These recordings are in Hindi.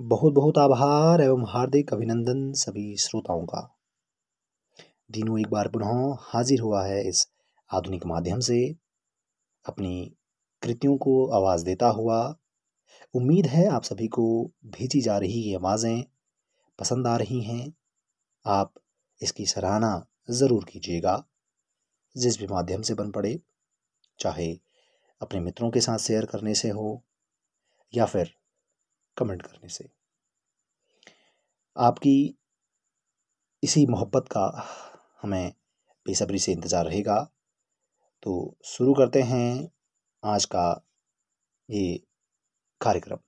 बहुत बहुत आभार एवं हार्दिक अभिनंदन सभी श्रोताओं का। दिनों एक बार पुनः हाजिर हुआ है इस आधुनिक माध्यम से। अपनी कृतियों को आवाज़ देता हुआ उम्मीद है आप सभी को भेजी जा रही ये आवाज़ें पसंद आ रही हैं। आप इसकी सराहना ज़रूर कीजिएगा। जिस भी माध्यम से बन पड़े, चाहे अपने मित्रों के साथ शेयर करने से हो या फिर कमेंट करने से। आपकी इसी मोहब्बत का हमें बेसब्री से इंतज़ार रहेगा। तो शुरू करते हैं आज का ये कार्यक्रम।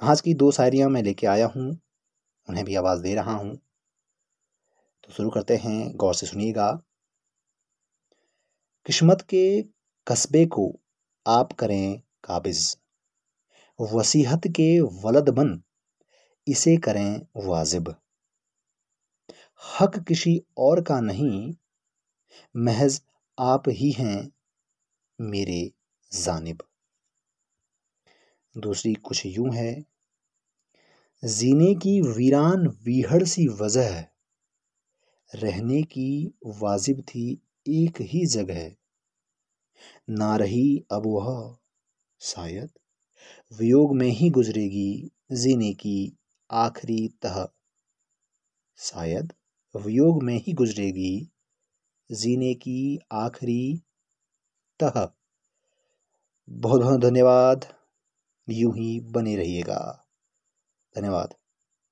आज की दो शायरियाँ मैं लेके आया हूँ, उन्हें भी आवाज़ दे रहा हूँ। तो शुरू करते हैं, गौर से सुनिएगा। किस्मत के कस्बे को आप करें काबिज़। वसीहत के वलद बन इसे करें वाजिब। हक किसी और का नहीं, महज आप ही हैं मेरे जानिब। दूसरी कुछ यूँ है, जीने की वीरान वीहड़ सी वजह रहने की वाजिब थी एक ही जगह, ना रही अब वह शायद। वियोग में ही गुजरेगी जीने की आखिरी तह। शायद वियोग में ही गुजरेगी जीने की आखिरी तह। बहुत बहुत धन्यवाद। यूँ ही बने रहिएगा। धन्यवाद।